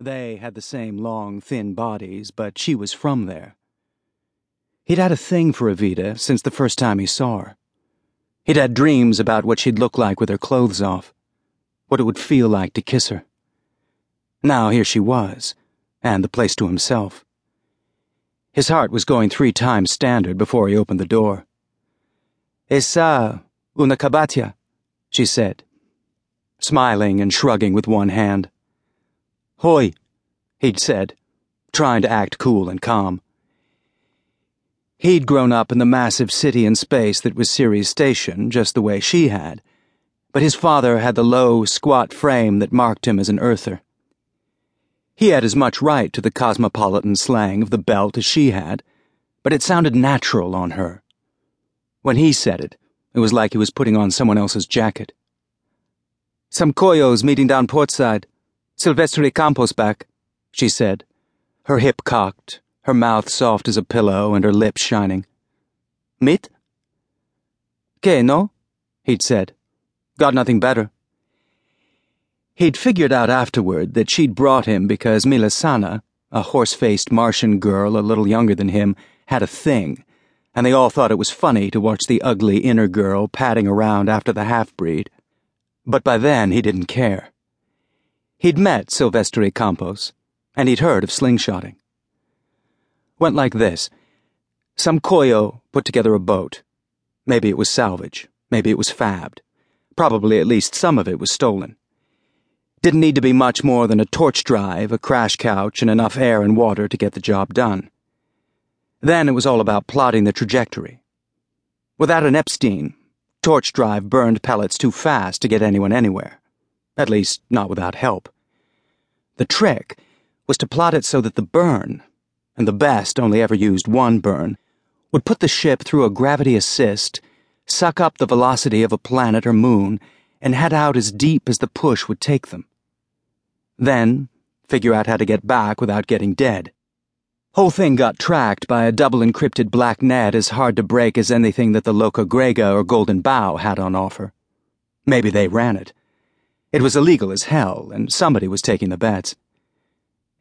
They had the same long, thin bodies, but she was from there. He'd had a thing for Evita since the first time he saw her. He'd had dreams about what she'd look like with her clothes off, what it would feel like to kiss her. Now here she was, and the place to himself. His heart was going three times standard before he opened the door. Esa una cabatia, she said, smiling and shrugging with one hand. Hoi, he'd said, trying to act cool and calm. He'd grown up in the massive city in space that was Ceres Station, just the way she had, but his father had the low, squat frame that marked him as an Earther. He had as much right to the cosmopolitan slang of the belt as she had, but it sounded natural on her. When he said it, it was like he was putting on someone else's jacket. Some koyos meeting down portside. Silvestre Campos back, she said, her hip cocked, her mouth soft as a pillow, and her lips shining. Meet? Que, no? He'd said. Got nothing better. He'd figured out afterward that she'd brought him because Milasana, a horse faced Martian girl a little younger than him, had a thing, and they all thought it was funny to watch the ugly inner girl padding around after the half breed. But by then he didn't care. He'd met Silvestre Campos, and he'd heard of slingshotting. Went like this Some koyo put together a boat. Maybe it was salvage, maybe it was fabbed. Probably at least some of it was stolen. Didn't need to be much more than a torch drive, a crash couch, and enough air and water to get the job done. Then it was all about plotting the trajectory. Without an Epstein, torch drive burned pellets too fast to get anyone anywhere. At least, not without help. The trick was to plot it so that the burn, and the best only ever used one burn, would put the ship through a gravity assist, suck up the velocity of a planet or moon, and head out as deep as the push would take them. Then, figure out how to get back without getting dead. Whole thing got tracked by a double encrypted black net as hard to break as anything that the Loca Greiga or Golden Bough had on offer. Maybe they ran it. It was illegal as hell, and somebody was taking the bets.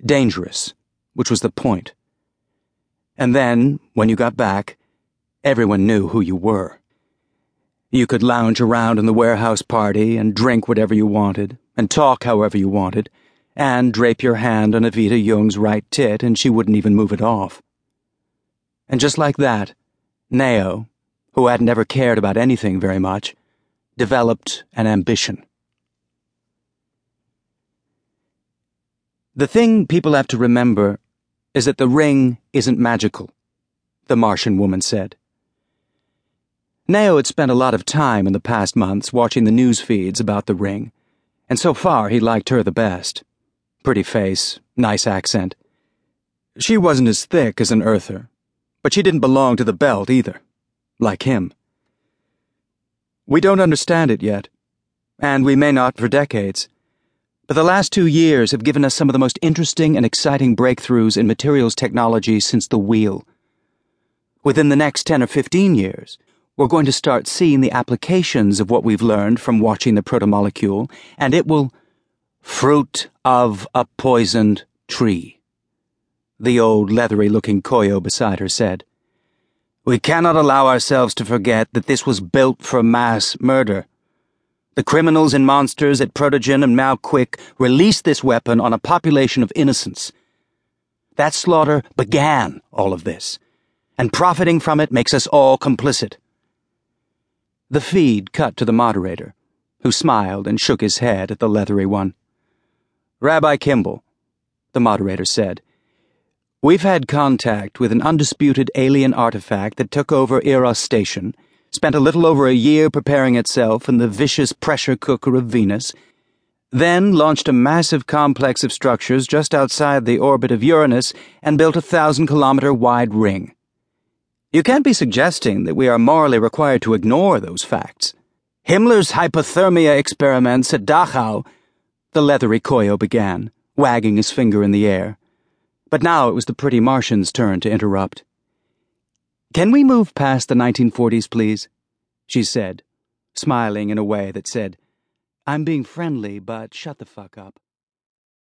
Dangerous, which was the point. And then, when you got back, everyone knew who you were. You could lounge around in the warehouse party and drink whatever you wanted, and talk however you wanted, and drape your hand on Evita Jung's right tit and she wouldn't even move it off. And just like that, Neo, who hadn't ever cared about anything very much, developed an ambition. The thing people have to remember is that the ring isn't magical, the Martian woman said. Neo had spent a lot of time in the past months watching the news feeds about the ring, and so far he liked her the best. Pretty face, nice accent. She wasn't as thick as an Earther, but she didn't belong to the belt either, like him. We don't understand it yet, and we may not for decades. But the last two years have given us some of the most interesting and exciting breakthroughs in materials technology since the wheel. Within the next 10 or 15 years, we're going to start seeing the applications of what we've learned from watching the protomolecule, and it will. Fruit of a poisoned tree. The old leathery looking Koyo beside her said. We cannot allow ourselves to forget that this was built for mass murder. The criminals and monsters at Protogen and Mao-Kwik released this weapon on a population of innocents. That slaughter began all of this, and profiting from it makes us all complicit. The feed cut to the moderator, who smiled and shook his head at the leathery one. Rabbi Kimball, the moderator said, We've had contact with an undisputed alien artifact that took over Eros Station spent a little over a year preparing itself in the vicious pressure cooker of Venus, then launched a massive complex of structures just outside the orbit of Uranus and built a thousand kilometer wide ring. You can't be suggesting that we are morally required to ignore those facts. Himmler's hypothermia experiments at Dachau, the leathery Koyo began, wagging his finger in the air. But now it was the pretty Martian's turn to interrupt. Can we move past the 1940s, please? She said, smiling in a way that said, I'm being friendly, but shut the fuck up.